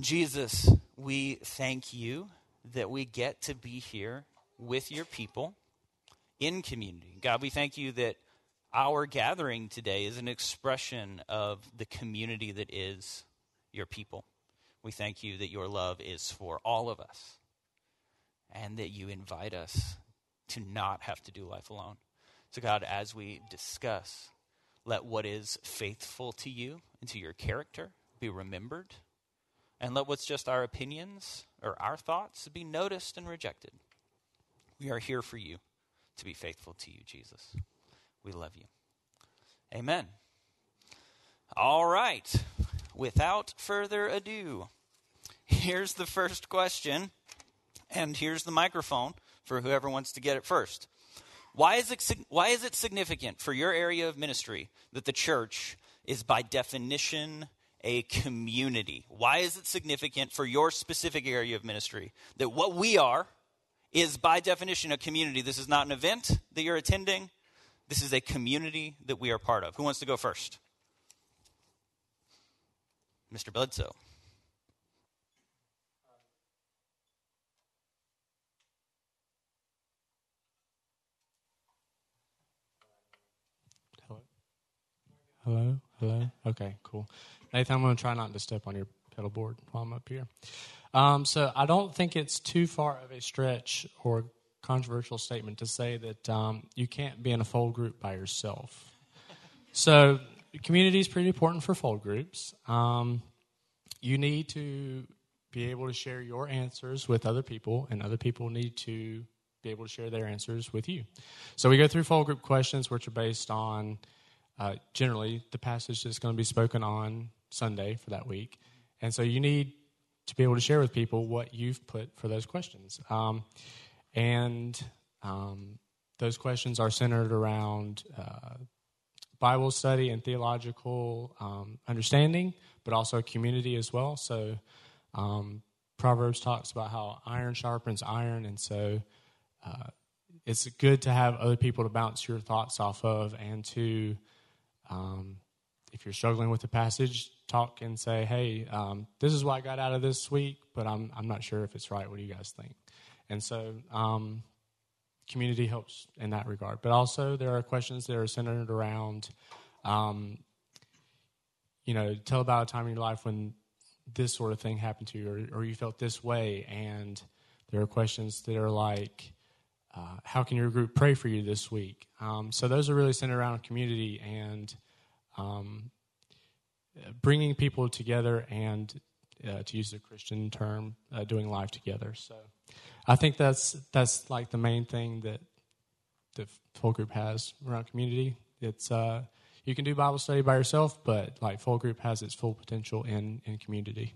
Jesus, we thank you that we get to be here with your people in community. God, we thank you that our gathering today is an expression of the community that is your people. We thank you that your love is for all of us and that you invite us to not have to do life alone. So, God, as we discuss, let what is faithful to you and to your character be remembered, and let what's just our opinions or our thoughts be noticed and rejected. We are here for you to be faithful to you, Jesus. We love you. Amen. All right. Without further ado, here's the first question, and here's the microphone for whoever wants to get it first. Why is it, why is it significant for your area of ministry that the church is by definition a community? Why is it significant for your specific area of ministry that what we are is by definition a community? This is not an event that you're attending, this is a community that we are part of. Who wants to go first? Mr. Bledsoe. Hello. Hello. Hello. Okay, cool. Nathan, I'm going to try not to step on your pedal board while I'm up here. Um, so I don't think it's too far of a stretch or controversial statement to say that um, you can't be in a fold group by yourself. So community is pretty important for fold groups. Um, you need to be able to share your answers with other people, and other people need to be able to share their answers with you. So we go through fold group questions, which are based on uh, generally the passage that's going to be spoken on Sunday for that week. And so you need to be able to share with people what you've put for those questions. Um, and um, those questions are centered around uh, Bible study and theological um, understanding, but also community as well. So, um, Proverbs talks about how iron sharpens iron, and so uh, it's good to have other people to bounce your thoughts off of, and to, um, if you're struggling with the passage, talk and say, "Hey, um, this is what I got out of this week, but I'm I'm not sure if it's right. What do you guys think?" And so, um, community helps in that regard. But also, there are questions that are centered around, um, you know, tell about a time in your life when this sort of thing happened to you, or, or you felt this way. And there are questions that are like, uh, how can your group pray for you this week? Um, so those are really centered around community and um, bringing people together and, uh, to use the Christian term, uh, doing life together. So. I think that's that's like the main thing that the fold Group has around community. It's uh, you can do Bible study by yourself, but like fold Group has its full potential in in community.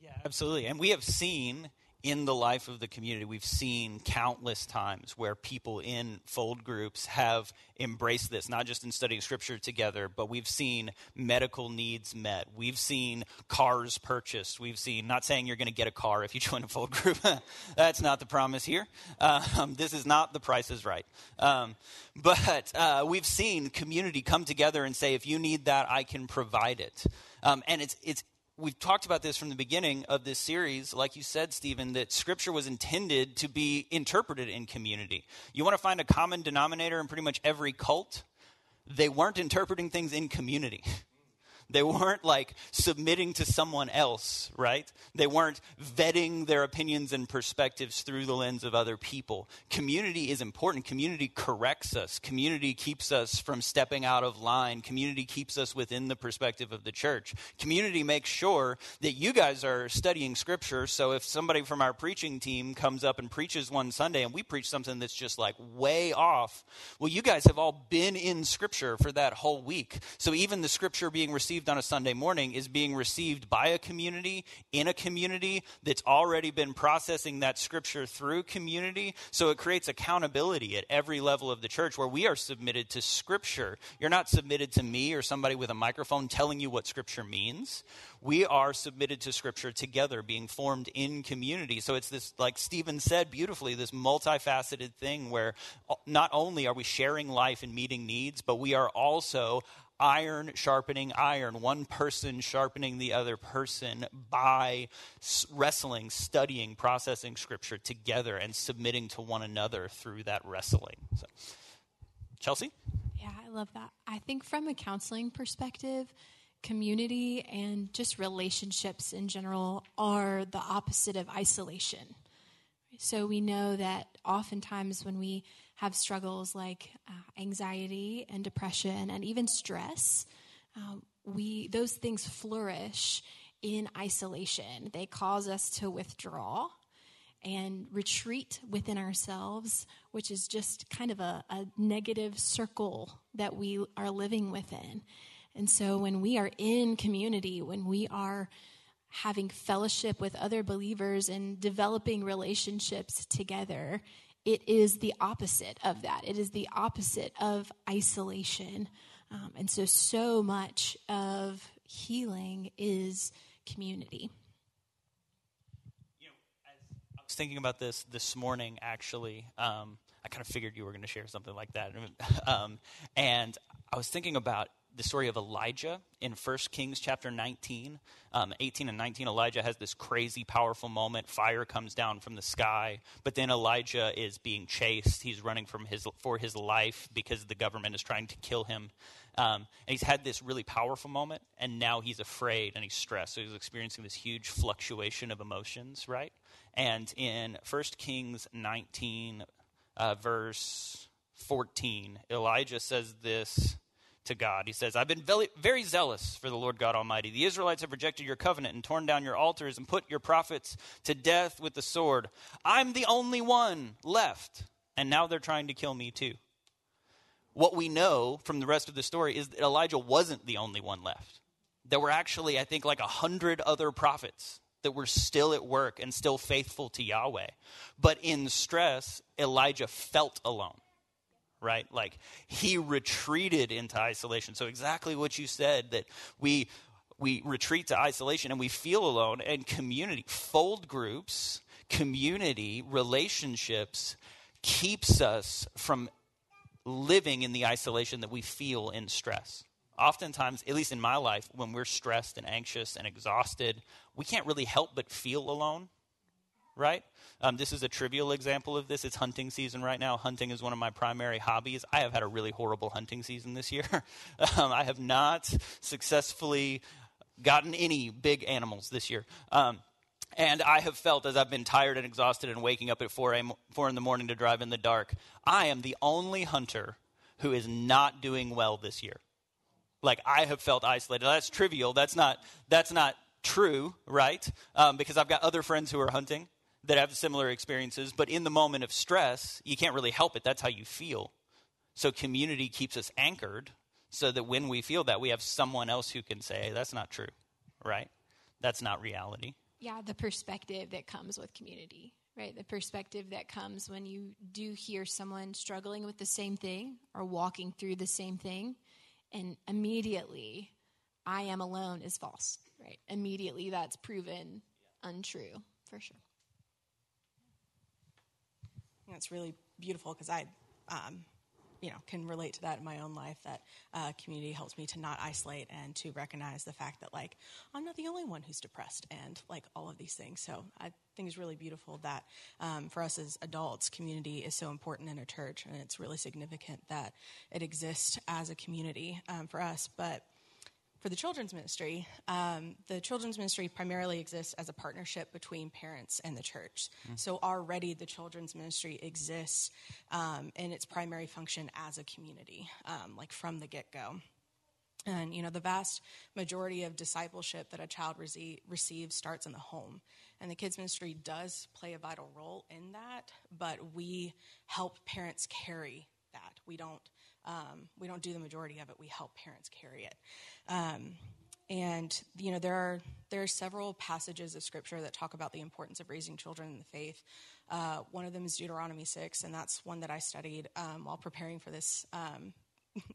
Yeah, absolutely. And we have seen in the life of the community, we've seen countless times where people in fold groups have embraced this, not just in studying scripture together, but we've seen medical needs met. We've seen cars purchased. We've seen, not saying you're going to get a car if you join a fold group. That's not the promise here. Um, this is not the price is right. Um, but uh, we've seen community come together and say, if you need that, I can provide it. Um, and it's, it's we've talked about this from the beginning of this series, like you said, Stephen, that scripture was intended to be interpreted in community. You want to find a common denominator in pretty much every cult? They weren't interpreting things in community. They weren't like submitting to someone else, right? They weren't vetting their opinions and perspectives through the lens of other people. Community is important. Community corrects us. Community keeps us from stepping out of line. Community keeps us within the perspective of the church. Community makes sure that you guys are studying scripture. So if somebody from our preaching team comes up and preaches one Sunday and we preach something that's just like way off, well, you guys have all been in scripture for that whole week. So even the scripture being received received on a Sunday morning is being received by a community, in a community that's already been processing that scripture through community. So it creates accountability at every level of the church where we are submitted to scripture. You're not submitted to me or somebody with a microphone telling you what scripture means. We are submitted to scripture together, being formed in community. So it's this, like Stephen said beautifully, this multifaceted thing where not only are we sharing life and meeting needs, but we are also iron sharpening iron, one person sharpening the other person by wrestling, studying, processing scripture together, and submitting to one another through that wrestling. So, Chelsea? Yeah, I love that. I think from a counseling perspective, community and just relationships in general are the opposite of isolation. So we know that oftentimes when we have struggles like uh, anxiety and depression and even stress, um, we those things flourish in isolation. They cause us to withdraw and retreat within ourselves, which is just kind of a, a negative circle that we are living within. And so when we are in community, when we are having fellowship with other believers and developing relationships together, it is the opposite of that. It is the opposite of isolation. Um, and so, so much of healing is community. You know, I was thinking about this this morning, actually. Um, I kind of figured you were going to share something like that. Um, and I was thinking about the story of Elijah in 1 Kings chapter 19. Um, 18 and 19, Elijah has this crazy, powerful moment. Fire comes down from the sky, but then Elijah is being chased. He's running from his, for his life because the government is trying to kill him. Um, and he's had this really powerful moment, and now he's afraid and he's stressed. So he's experiencing this huge fluctuation of emotions, right? And in 1 Kings 19, uh, verse 14, Elijah says this to God. He says, I've been very, zealous for the Lord God Almighty. The Israelites have rejected your covenant and torn down your altars and put your prophets to death with the sword. I'm the only one left, and now they're trying to kill me too. What we know from the rest of the story is that Elijah wasn't the only one left. There were actually, I think, like a hundred other prophets that were still at work and still faithful to Yahweh. But in stress, Elijah felt alone right? Like he retreated into isolation. So exactly what you said that we we retreat to isolation and we feel alone and community fold groups, community, relationships keeps us from living in the isolation that we feel in stress. Oftentimes, at least in my life, when we're stressed and anxious and exhausted, we can't really help but feel alone, right? Um, this is a trivial example of this. It's hunting season right now. Hunting is one of my primary hobbies. I have had a really horrible hunting season this year. um, I have not successfully gotten any big animals this year. Um, and I have felt as I've been tired and exhausted and waking up at 4, a.m. 4 in the morning to drive in the dark, I am the only hunter who is not doing well this year. Like I have felt isolated. That's trivial. That's not, that's not true, right? Um, because I've got other friends who are hunting that have similar experiences, but in the moment of stress, you can't really help it. That's how you feel. So community keeps us anchored so that when we feel that, we have someone else who can say, that's not true, right? That's not reality. Yeah, the perspective that comes with community, right? The perspective that comes when you do hear someone struggling with the same thing or walking through the same thing, and immediately, I am alone is false, right? Immediately, that's proven untrue, for sure. It's really beautiful because I, um, you know, can relate to that in my own life. That uh, community helps me to not isolate and to recognize the fact that like I'm not the only one who's depressed and like all of these things. So I think it's really beautiful that um, for us as adults, community is so important in a church, and it's really significant that it exists as a community um, for us. But for the children's ministry, um, the children's ministry primarily exists as a partnership between parents and the church. Mm. So already the children's ministry exists um, in its primary function as a community, um, like from the get go. And you know the vast majority of discipleship that a child rece- receives starts in the home, and the kids ministry does play a vital role in that. But we help parents carry that. We don't um, we don't do the majority of it. We help parents carry it. Um, and you know there are there are several passages of scripture that talk about the importance of raising children in the faith. Uh, one of them is Deuteronomy six, and that's one that I studied um, while preparing for this um,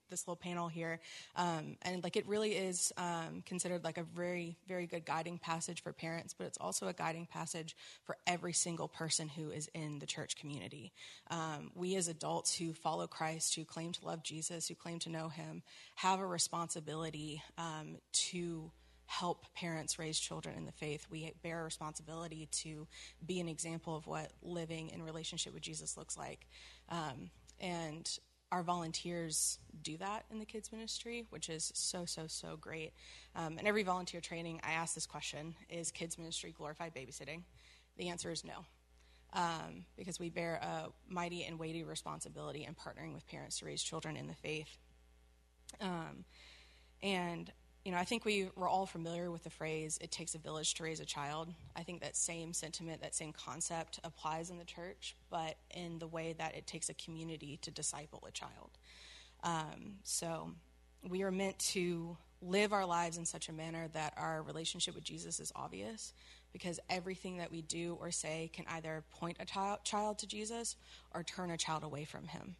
this little panel here, um, and like it really is um, considered like a very very good guiding passage for parents, but it's also a guiding passage for every single person who is in the church community. Um, we as adults who follow Christ, who claim to love Jesus, who claim to know Him, have a responsibility um, to help parents raise children in the faith. We bear a responsibility to be an example of what living in relationship with Jesus looks like. Um, and our volunteers do that in the kids ministry, which is so, so, so great. Um, in every volunteer training, I ask this question Is kids ministry glorified babysitting? The answer is no. Um, because we bear a mighty and weighty responsibility in partnering with parents to raise children in the faith. Um, and you know, I think we were all familiar with the phrase, it takes a village to raise a child. I think that same sentiment, that same concept applies in the church, but in the way that it takes a community to disciple a child. Um, so we are meant to live our lives in such a manner that our relationship with Jesus is obvious because everything that we do or say can either point a child, child to Jesus or turn a child away from him.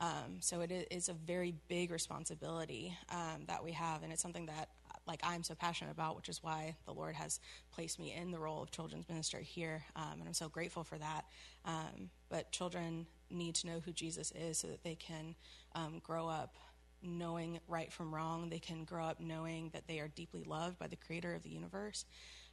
Um, so it is a very big responsibility um, that we have, and it's something that like I'm so passionate about, which is why the Lord has placed me in the role of children's minister here, um, and I'm so grateful for that. Um, but children need to know who Jesus is so that they can um, grow up knowing right from wrong. They can grow up knowing that they are deeply loved by the Creator of the universe.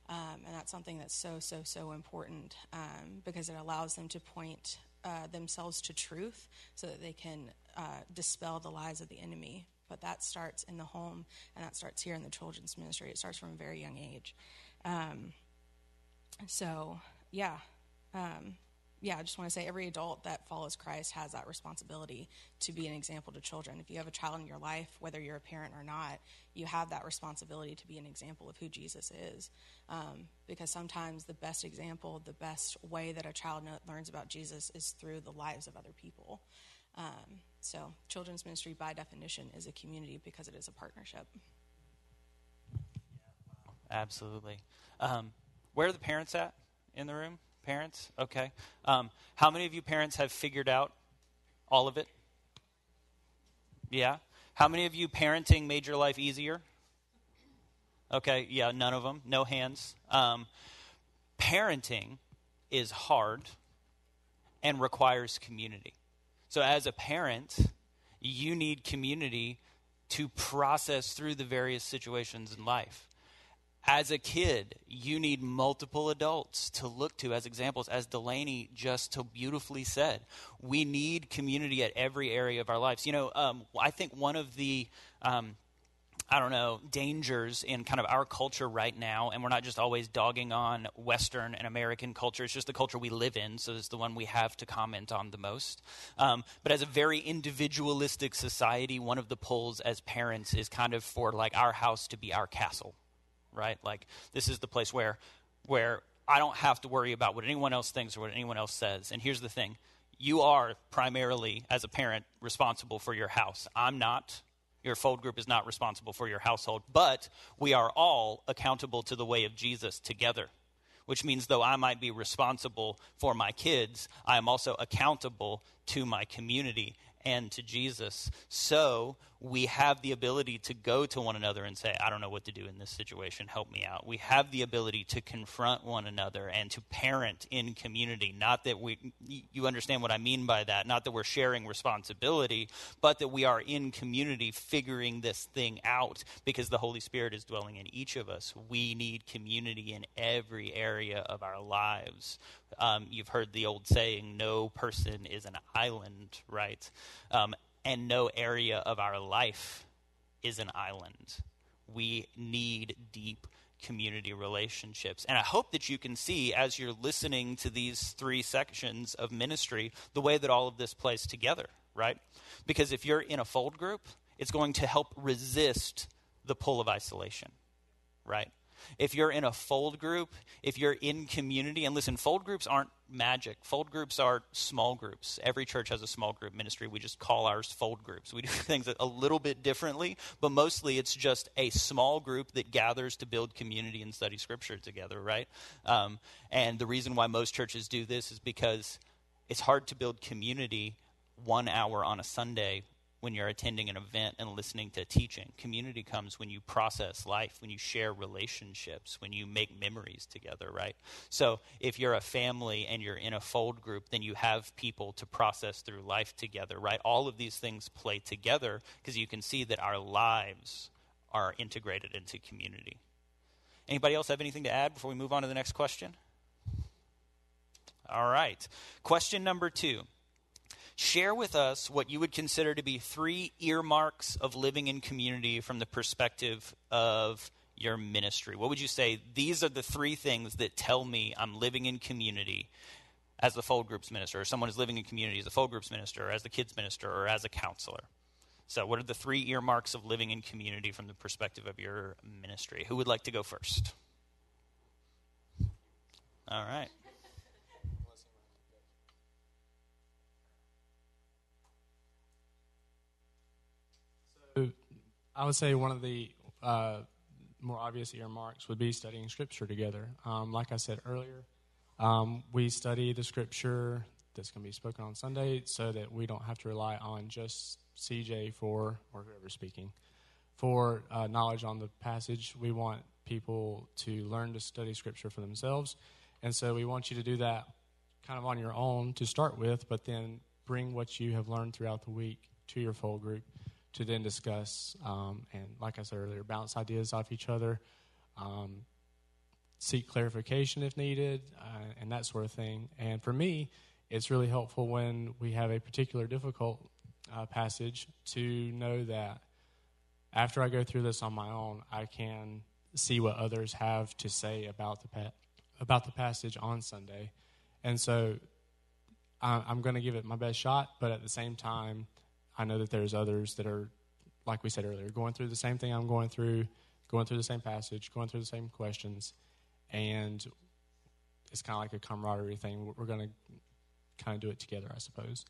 Um, and that's something that's so, so, so important um, because it allows them to point uh, themselves to truth so that they can uh, dispel the lies of the enemy. But that starts in the home, and that starts here in the children's ministry. It starts from a very young age. Um, so, yeah. Um, yeah, I just want to say every adult that follows Christ has that responsibility to be an example to children. If you have a child in your life, whether you're a parent or not, you have that responsibility to be an example of who Jesus is. Um, because sometimes the best example, the best way that a child learns about Jesus is through the lives of other people. Um, so, children's ministry, by definition, is a community because it is a partnership. Absolutely. Um, where are the parents at in the room? Parents? Okay. Um, how many of you parents have figured out all of it? Yeah. How many of you parenting made your life easier? Okay, yeah, none of them. No hands. Um, parenting is hard and requires community. So, as a parent, you need community to process through the various situations in life as a kid, you need multiple adults to look to as examples, as Delaney just so beautifully said. We need community at every area of our lives. You know, um, I think one of the um, I don't know, dangers in kind of our culture right now, and we're not just always dogging on Western and American culture, it's just the culture we live in, so it's the one we have to comment on the most. Um, but as a very individualistic society, one of the pulls as parents is kind of for like our house to be our castle right? Like this is the place where where I don't have to worry about what anyone else thinks or what anyone else says. And here's the thing. You are primarily as a parent responsible for your house. I'm not. Your fold group is not responsible for your household, but we are all accountable to the way of Jesus together. Which means, though I might be responsible for my kids, I am also accountable to my community and to Jesus. So we have the ability to go to one another and say, I don't know what to do in this situation. Help me out. We have the ability to confront one another and to parent in community. Not that we, you understand what I mean by that, not that we're sharing responsibility, but that we are in community figuring this thing out because the Holy Spirit is dwelling in each of us. We need community in every area of our lives. Um, you've heard the old saying, no person is an island, right? Um, and no area of our life is an island. We need deep community relationships. And I hope that you can see as you're listening to these three sections of ministry the way that all of this plays together, right? Because if you're in a fold group, it's going to help resist the pull of isolation, right? if you're in a fold group, if you're in community, and listen, fold groups aren't magic. Fold groups are small groups. Every church has a small group ministry. We just call ours fold groups. We do things a little bit differently, but mostly it's just a small group that gathers to build community and study scripture together, right? Um, and the reason why most churches do this is because it's hard to build community one hour on a Sunday when you're attending an event and listening to teaching. Community comes when you process life, when you share relationships, when you make memories together, right? So if you're a family and you're in a fold group, then you have people to process through life together, right? All of these things play together because you can see that our lives are integrated into community. Anybody else have anything to add before we move on to the next question? All right. Question number two. Share with us what you would consider to be three earmarks of living in community from the perspective of your ministry. What would you say? These are the three things that tell me I'm living in community as the fold groups minister, or someone is living in community as a fold groups minister, or as the kids minister, or as a counselor. So, what are the three earmarks of living in community from the perspective of your ministry? Who would like to go first? All right. I would say one of the uh, more obvious earmarks would be studying Scripture together. Um, like I said earlier, um, we study the Scripture that's going to be spoken on Sunday so that we don't have to rely on just CJ for, or whoever's speaking, for uh, knowledge on the passage. We want people to learn to study Scripture for themselves. And so we want you to do that kind of on your own to start with, but then bring what you have learned throughout the week to your fold group to then discuss um, and, like I said earlier, bounce ideas off each other, um, seek clarification if needed, uh, and that sort of thing. And for me, it's really helpful when we have a particular difficult uh, passage to know that after I go through this on my own, I can see what others have to say about the pa- about the passage on Sunday, and so I'm going to give it my best shot. But at the same time, I know that there's others that are, like we said earlier, going through the same thing I'm going through, going through the same passage, going through the same questions, and it's kind of like a camaraderie thing. We're going to kind of do it together, I suppose.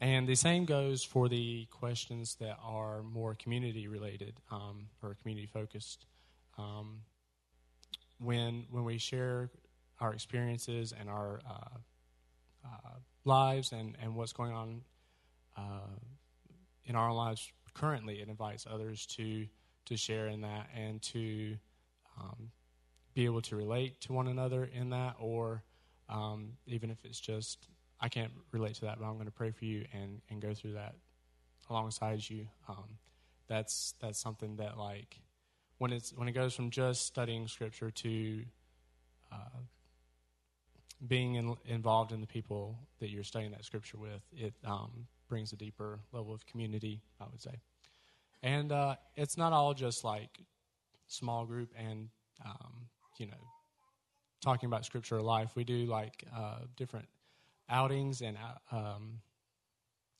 And the same goes for the questions that are more community related um, or community focused. Um, when when we share our experiences and our uh, uh, lives and, and what's going on uh, in our lives currently, it invites others to to share in that and to um, be able to relate to one another in that, or um, even if it's just I can't relate to that, but I'm going to pray for you and, and go through that alongside you. Um, that's that's something that like when it's when it goes from just studying scripture to uh, being in, involved in the people that you're studying that scripture with, it um, brings a deeper level of community, I would say. And uh, it's not all just like small group and, um, you know, talking about scripture or life. We do like uh, different outings and uh, um,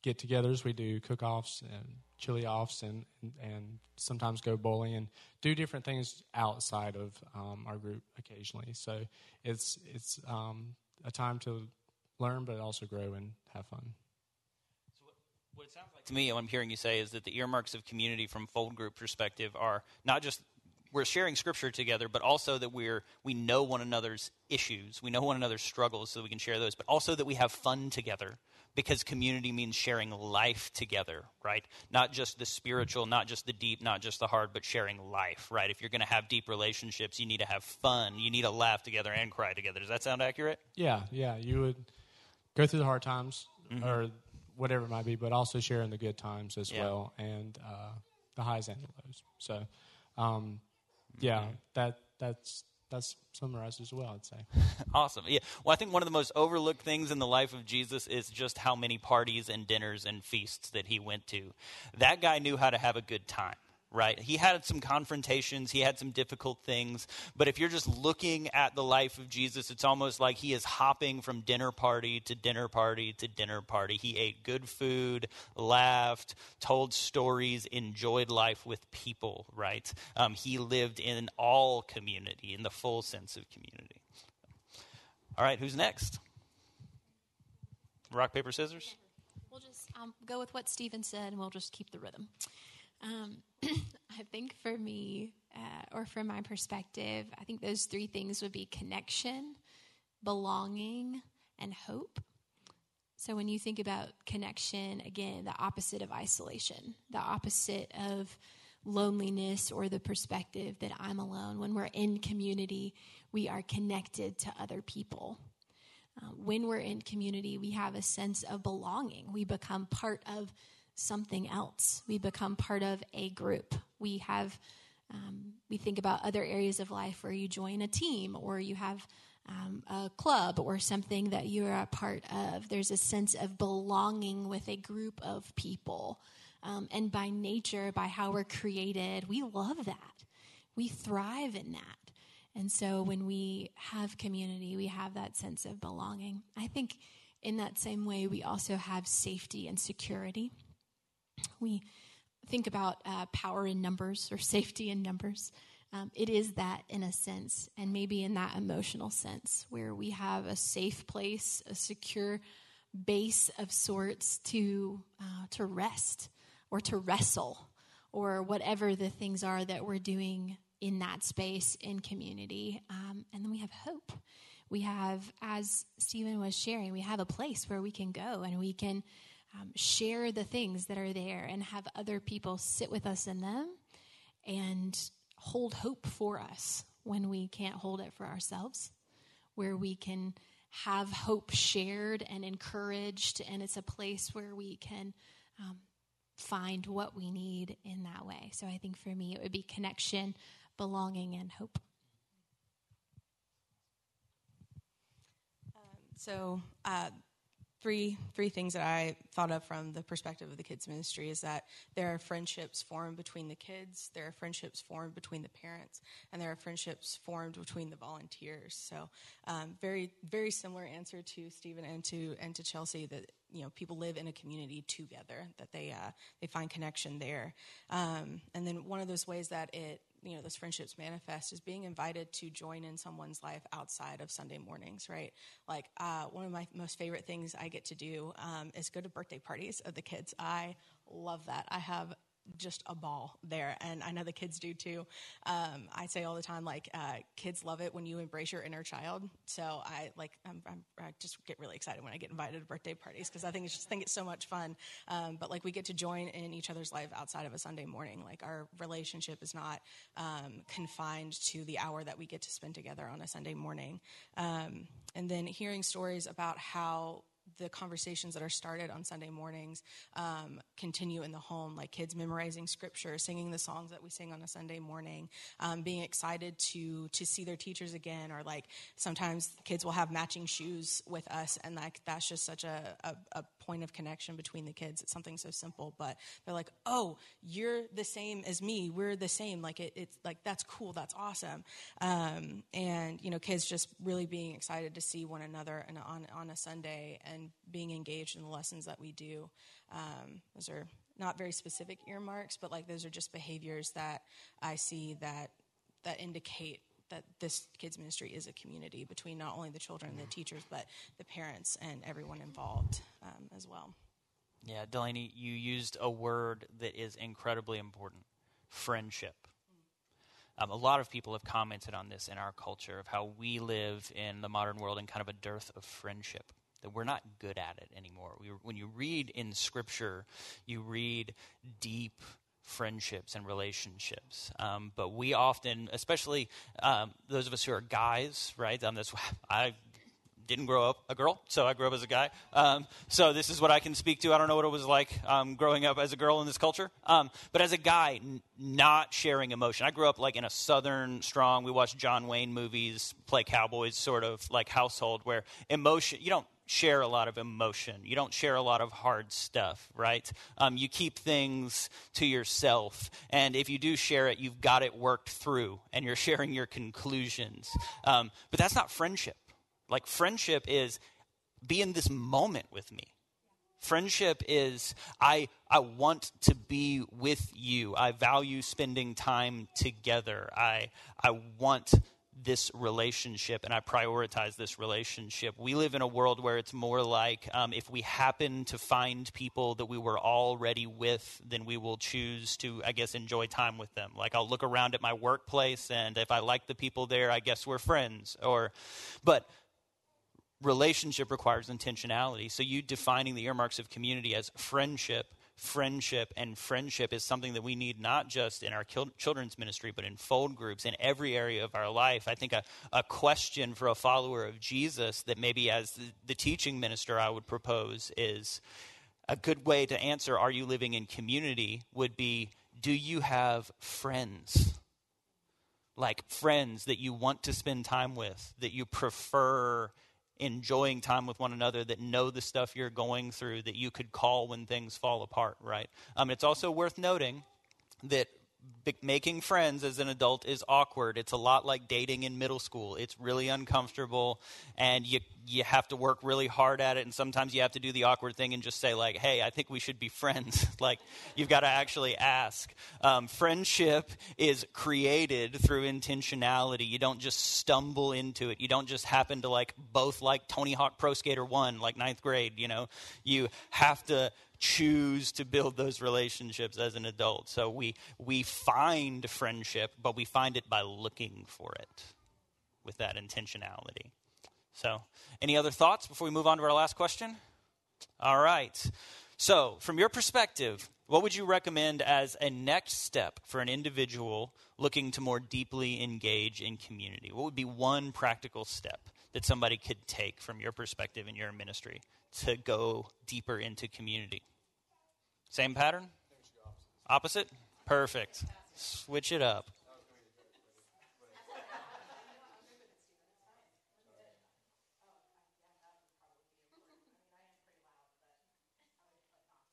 get togethers. We do cook offs and chili offs and, and, and, sometimes go bowling and do different things outside of um, our group occasionally. So it's, it's um, a time to learn, but also grow and have fun. What it sounds like to me, what I'm hearing you say is that the earmarks of community from fold group perspective are not just we're sharing scripture together, but also that we're we know one another's issues, we know one another's struggles, so we can share those. But also that we have fun together, because community means sharing life together, right? Not just the spiritual, not just the deep, not just the hard, but sharing life, right? If you're going to have deep relationships, you need to have fun. You need to laugh together and cry together. Does that sound accurate? Yeah, yeah. You would go through the hard times, mm-hmm. or whatever it might be, but also sharing the good times as yeah. well and uh, the highs and the lows. So, um, yeah, mm-hmm. that that's that's summarized as well. I'd say. awesome. Yeah. Well, I think one of the most overlooked things in the life of Jesus is just how many parties and dinners and feasts that he went to. That guy knew how to have a good time right? He had some confrontations, he had some difficult things, but if you're just looking at the life of Jesus, it's almost like he is hopping from dinner party to dinner party to dinner party. He ate good food, laughed, told stories, enjoyed life with people, right? Um, he lived in all community, in the full sense of community. All right, who's next? Rock, paper, scissors? We'll just um, go with what Stephen said and we'll just keep the rhythm. Um, I think for me, uh, or from my perspective, I think those three things would be connection, belonging, and hope. So when you think about connection, again, the opposite of isolation, the opposite of loneliness or the perspective that I'm alone. When we're in community, we are connected to other people. Uh, when we're in community, we have a sense of belonging. We become part of something else. We become part of a group. We have, um, we think about other areas of life where you join a team or you have um, a club or something that you're a part of. There's a sense of belonging with a group of people. Um, and by nature, by how we're created, we love that. We thrive in that. And so when we have community, we have that sense of belonging. I think in that same way, we also have safety and security. We think about uh, power in numbers or safety in numbers. Um, it is that in a sense, and maybe in that emotional sense, where we have a safe place, a secure base of sorts to uh, to rest or to wrestle or whatever the things are that we're doing in that space in community. Um, and then we have hope. We have, as Stephen was sharing, we have a place where we can go and we can um, share the things that are there and have other people sit with us in them and hold hope for us when we can't hold it for ourselves, where we can have hope shared and encouraged, and it's a place where we can um, find what we need in that way. So I think for me, it would be connection, belonging, and hope. Um, so, uh, three three things that I thought of from the perspective of the kids ministry is that there are friendships formed between the kids, there are friendships formed between the parents, and there are friendships formed between the volunteers. So, um, very very similar answer to Stephen and to and to Chelsea that you know people live in a community together that they uh, they find connection there, um, and then one of those ways that it you know those friendships manifest is being invited to join in someone's life outside of Sunday mornings, right? Like uh, one of my most favorite things I get to do um, is go to birthday parties of the kids. I love that. I have just a ball there, and I know the kids do too. Um, I say all the time, like uh, kids love it when you embrace your inner child. So I like I'm, I'm, i just get really excited when I get invited to birthday parties because I think it's just think it's so much fun. Um, but like we get to join in each other's life outside of a Sunday morning. Like our relationship is not um, confined to the hour that we get to spend together on a Sunday morning. Um, and then hearing stories about how the conversations that are started on Sunday mornings um, continue in the home, like kids memorizing scripture, singing the songs that we sing on a Sunday morning, um, being excited to to see their teachers again, or like sometimes kids will have matching shoes with us, and like that's just such a, a, a point of connection between the kids. It's something so simple, but they're like, "Oh, you're the same as me. We're the same." Like it, it's like that's cool. That's awesome. Um, and you know, kids just really being excited to see one another and on on a Sunday and being engaged in the lessons that we do. Um, those are not very specific earmarks, but like those are just behaviors that I see that that indicate that this kids ministry is a community between not only the children and the teachers, but the parents and everyone involved um, as well. Yeah, Delaney, you used a word that is incredibly important friendship. Um, a lot of people have commented on this in our culture of how we live in the modern world in kind of a dearth of friendship that we're not good at it anymore. We, when you read in Scripture, you read deep friendships and relationships. Um, but we often, especially um, those of us who are guys, right? Um, that's I didn't grow up a girl, so I grew up as a guy. Um, so this is what I can speak to. I don't know what it was like um, growing up as a girl in this culture, um, but as a guy, n- not sharing emotion. I grew up like in a southern strong. We watched John Wayne movies, play cowboys, sort of like household where emotion. You don't share a lot of emotion. You don't share a lot of hard stuff, right? Um, you keep things to yourself. And if you do share it, you've got it worked through and you're sharing your conclusions. Um, but that's not friendship. Like, friendship is be in this moment with me. Friendship is I, I want to be with you. I value spending time together. I, I want this relationship and I prioritize this relationship. We live in a world where it's more like um, if we happen to find people that we were already with, then we will choose to, I guess, enjoy time with them. Like I'll look around at my workplace and if I like the people there, I guess we're friends. Or, but relationship requires intentionality. So you defining the earmarks of community as friendship, friendship, and friendship is something that we need not just in our children's ministry, but in fold groups, in every area of our life. I think a, a question for a follower of Jesus that maybe as the, the teaching minister I would propose is a good way to answer, are you living in community, would be, do you have friends? Like friends that you want to spend time with, that you prefer enjoying time with one another that know the stuff you're going through that you could call when things fall apart, right? Um, it's also worth noting that making friends as an adult is awkward. It's a lot like dating in middle school. It's really uncomfortable, and you you have to work really hard at it. And sometimes you have to do the awkward thing and just say like, "Hey, I think we should be friends." like you've got to actually ask. Um, friendship is created through intentionality. You don't just stumble into it. You don't just happen to like both like Tony Hawk Pro Skater One, like ninth grade. You know, you have to choose to build those relationships as an adult. So we, we find friendship, but we find it by looking for it with that intentionality. So, any other thoughts before we move on to our last question? All right. So, from your perspective, what would you recommend as a next step for an individual looking to more deeply engage in community? What would be one practical step that somebody could take from your perspective in your ministry to go deeper into community? Same pattern? Opposite? Perfect. Switch it up.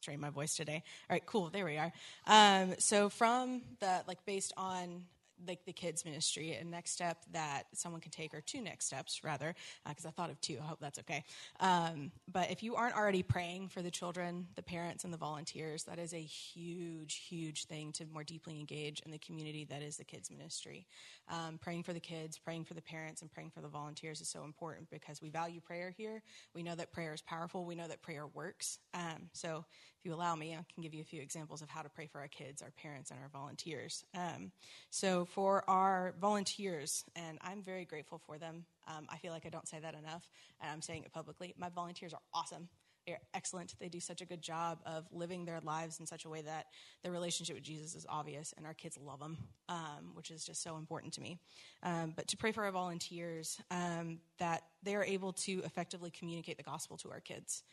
train my voice today. All right, cool. There we are. Um, so from the like based on like the kids ministry a next step that someone can take or two next steps rather because uh, i thought of two. I hope that's okay. Um, but if you aren't already praying for the children the parents and the volunteers that is a huge huge thing to more deeply engage in the community that is the kids ministry. Um, praying for the kids praying for the parents and praying for the volunteers is so important because we value prayer here. We know that prayer is powerful. We know that prayer works. Um, so if you allow me, I can give you a few examples of how to pray for our kids, our parents, and our volunteers. Um, so, for our volunteers, and I'm very grateful for them. Um, I feel like I don't say that enough, and I'm saying it publicly. My volunteers are awesome. They're excellent. They do such a good job of living their lives in such a way that their relationship with Jesus is obvious, and our kids love them, um, which is just so important to me. Um, but to pray for our volunteers um, that they are able to effectively communicate the gospel to our kids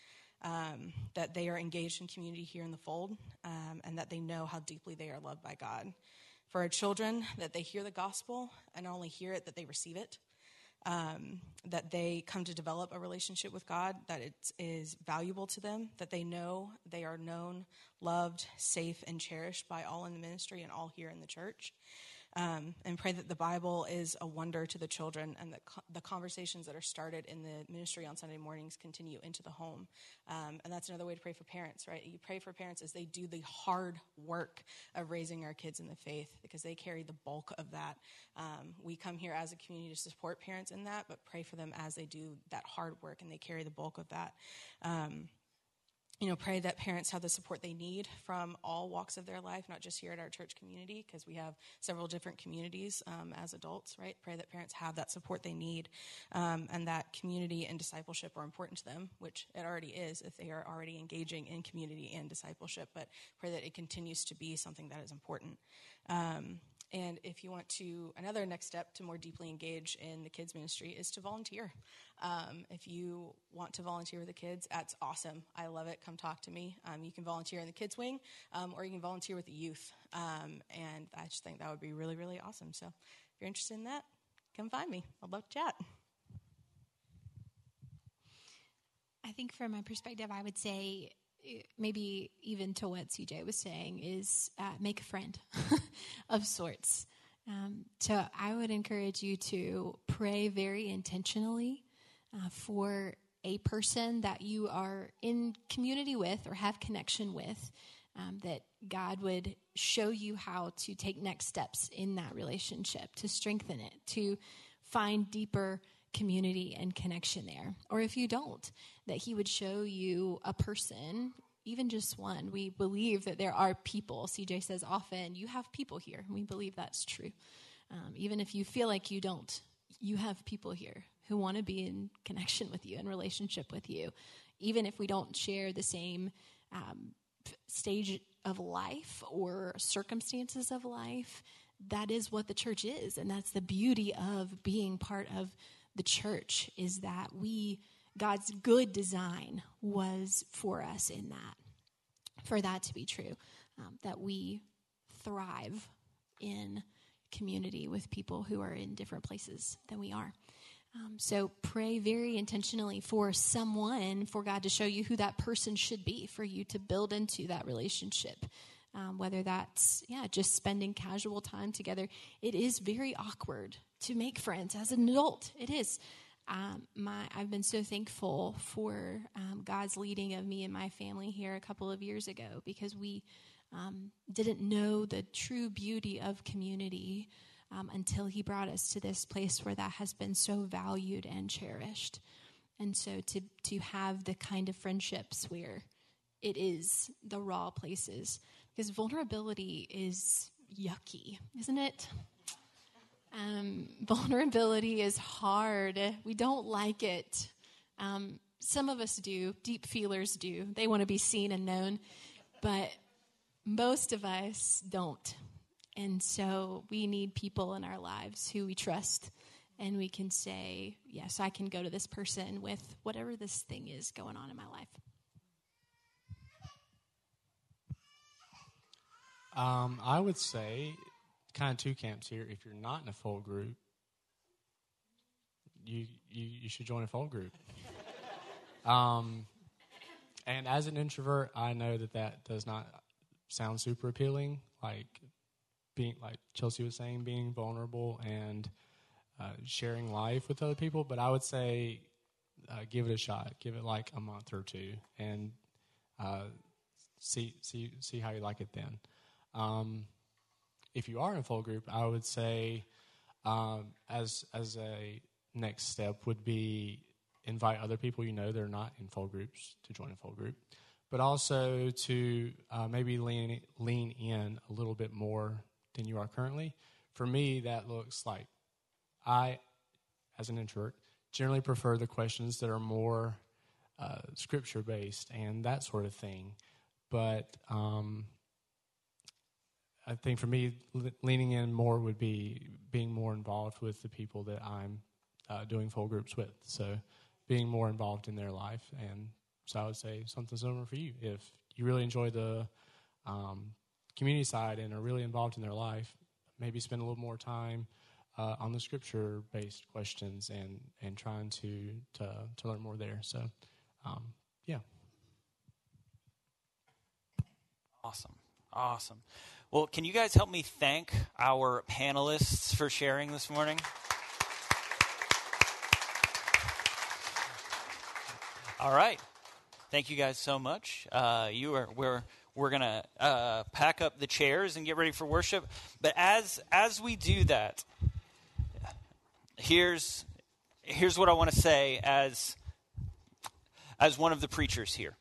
um, that they are engaged in community here in the fold, um, and that they know how deeply they are loved by God. For our children, that they hear the gospel and not only hear it, that they receive it. Um, that they come to develop a relationship with God, that it is valuable to them, that they know they are known, loved, safe, and cherished by all in the ministry and all here in the church um, and pray that the Bible is a wonder to the children and that co- the conversations that are started in the ministry on Sunday mornings continue into the home. Um, and that's another way to pray for parents, right? You pray for parents as they do the hard work of raising our kids in the faith because they carry the bulk of that. Um, we come here as a community to support parents in that, but pray for them as they do that hard work and they carry the bulk of that. You know, pray that parents have the support they need from all walks of their life, not just here at our church community, because we have several different communities um, as adults, right? Pray that parents have that support they need um, and that community and discipleship are important to them, which it already is if they are already engaging in community and discipleship, but pray that it continues to be something that is important. Um, and if you want to, another next step to more deeply engage in the kids' ministry is to volunteer. Um, if you want to volunteer with the kids, that's awesome. I love it. Come talk to me. Um, you can volunteer in the kids' wing um, or you can volunteer with the youth. Um, and I just think that would be really, really awesome. So if you're interested in that, come find me. I'd love to chat. I think from my perspective, I would say maybe even to what CJ was saying, is uh, make a friend of sorts. Um, so I would encourage you to pray very intentionally uh, for a person that you are in community with or have connection with, um, that God would show you how to take next steps in that relationship, to strengthen it, to find deeper community and connection there. Or if you don't, that He would show you a person, even just one. We believe that there are people. CJ says often, you have people here. We believe that's true. Um, even if you feel like you don't, you have people here who want to be in connection with you, in relationship with you, even if we don't share the same um, stage of life or circumstances of life. That is what the church is, and that's the beauty of being part of the church. Is that we God's good design was for us in that, for that to be true, um, that we thrive in community with people who are in different places than we are. Um, so pray very intentionally for someone, for God to show you who that person should be, for you to build into that relationship. Um, whether that's yeah just spending casual time together it is very awkward to make friends as an adult it is um, my I've been so thankful for um, God's leading of me and my family here a couple of years ago because we um, didn't know the true beauty of community um, until He brought us to this place where that has been so valued and cherished. And so to to have the kind of friendships where it is the raw places because vulnerability is yucky, isn't it? Um, vulnerability is hard. We don't like it. Um, some of us do. Deep feelers do. They want to be seen and known. But most of us don't. And so we need people in our lives who we trust and we can say, Yes, I can go to this person with whatever this thing is going on in my life. Um, I would say kind of two camps here. If you're not in a fold group, you you, you should join a fold group. um, and as an introvert, I know that that does not sound super appealing. Like being, like Chelsea was saying, being vulnerable and uh, sharing life with other people. But I would say, uh, give it a shot. Give it like a month or two, and uh, see see see how you like it then. Um, if you are in fold group, I would say um, as as a next step would be invite other people you know that are not in fold groups to join a fold group, but also to uh, maybe lean lean in a little bit more than you are currently. For me, that looks like I, as an introvert, generally prefer the questions that are more uh, scripture based and that sort of thing. But um, I think for me, leaning in more would be being more involved with the people that I'm uh, doing fold groups with. So being more involved in their life. And so I would say something similar for you. If you really enjoy the um, community side and are really involved in their life, maybe spend a little more time uh, on the scripture based questions and, and trying to, to, to learn more there. So, um, yeah. Awesome. Awesome. Well, can you guys help me thank our panelists for sharing this morning? All right. Thank you guys so much. Uh, you are we're we're gonna uh, pack up the chairs and get ready for worship. But as as we do that, here's here's what I want to say as as one of the preachers here.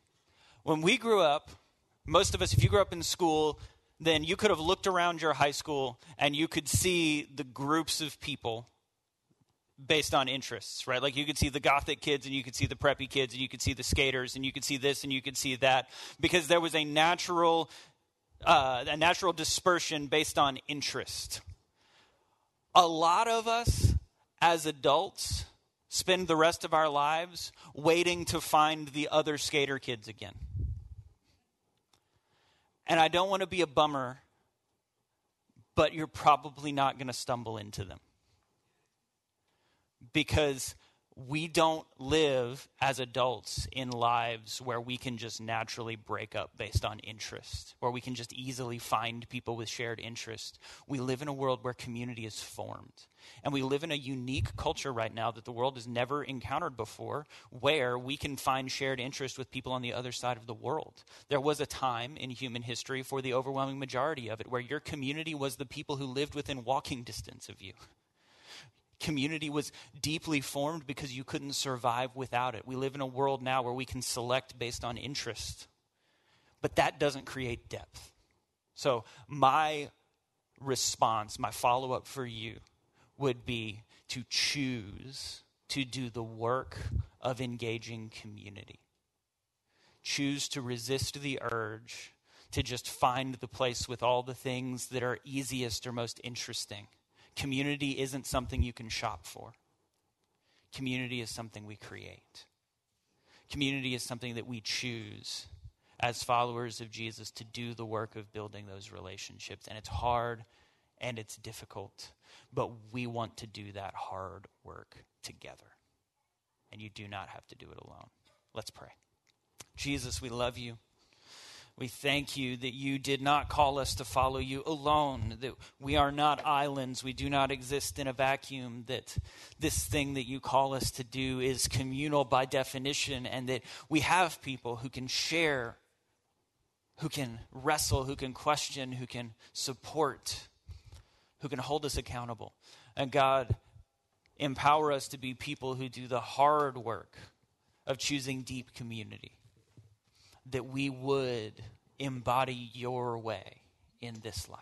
When we grew up, most of us, if you grew up in school, then you could have looked around your high school and you could see the groups of people based on interests, right? Like you could see the gothic kids and you could see the preppy kids and you could see the skaters and you could see this and you could see that because there was a natural uh, a natural dispersion based on interest. A lot of us as adults spend the rest of our lives waiting to find the other skater kids again. And I don't want to be a bummer, but you're probably not going to stumble into them. Because we don't live as adults in lives where we can just naturally break up based on interest, where we can just easily find people with shared interest. We live in a world where community is formed. And we live in a unique culture right now that the world has never encountered before, where we can find shared interest with people on the other side of the world. There was a time in human history for the overwhelming majority of it where your community was the people who lived within walking distance of you community was deeply formed because you couldn't survive without it. We live in a world now where we can select based on interest, but that doesn't create depth. So, my response, my follow up for you would be to choose to do the work of engaging community. Choose to resist the urge to just find the place with all the things that are easiest or most interesting. Community isn't something you can shop for, community is something we create. Community is something that we choose as followers of Jesus to do the work of building those relationships. And it's hard and it's difficult, but we want to do that hard work together. And you do not have to do it alone. Let's pray. Jesus, we love you. We thank you that you did not call us to follow you alone, that we are not islands, we do not exist in a vacuum, that this thing that you call us to do is communal by definition, and that we have people who can share, who can wrestle, who can question, who can support, who can hold us accountable. And God, empower us to be people who do the hard work of choosing deep community that we would embody your way in this life.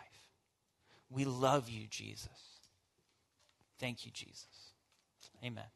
We love you, Jesus. Thank you, Jesus. Amen.